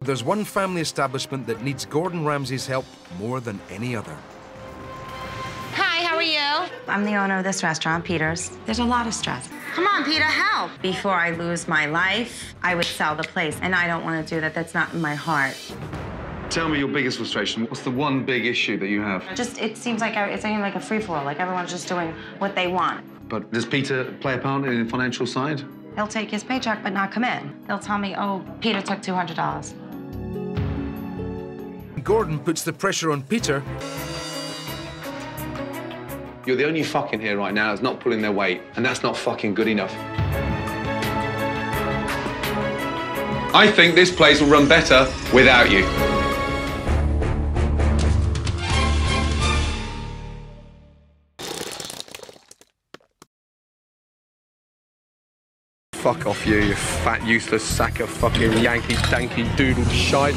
There's one family establishment that needs Gordon Ramsay's help more than any other. Hi, how are you? I'm the owner of this restaurant, Peter's. There's a lot of stress. Come on, Peter, help. Before I lose my life, I would sell the place, and I don't want to do that. That's not in my heart. Tell me your biggest frustration. What's the one big issue that you have? Just, it seems like it's getting like a free-for-all, like everyone's just doing what they want. But does Peter play a part in the financial side? He'll take his paycheck but not come in. They'll tell me, oh, Peter took $200. Gordon puts the pressure on Peter. You're the only fucking here right now that's not pulling their weight, and that's not fucking good enough. I think this place will run better without you. Fuck off you, you fat, useless sack of fucking Yankee danky doodle shite.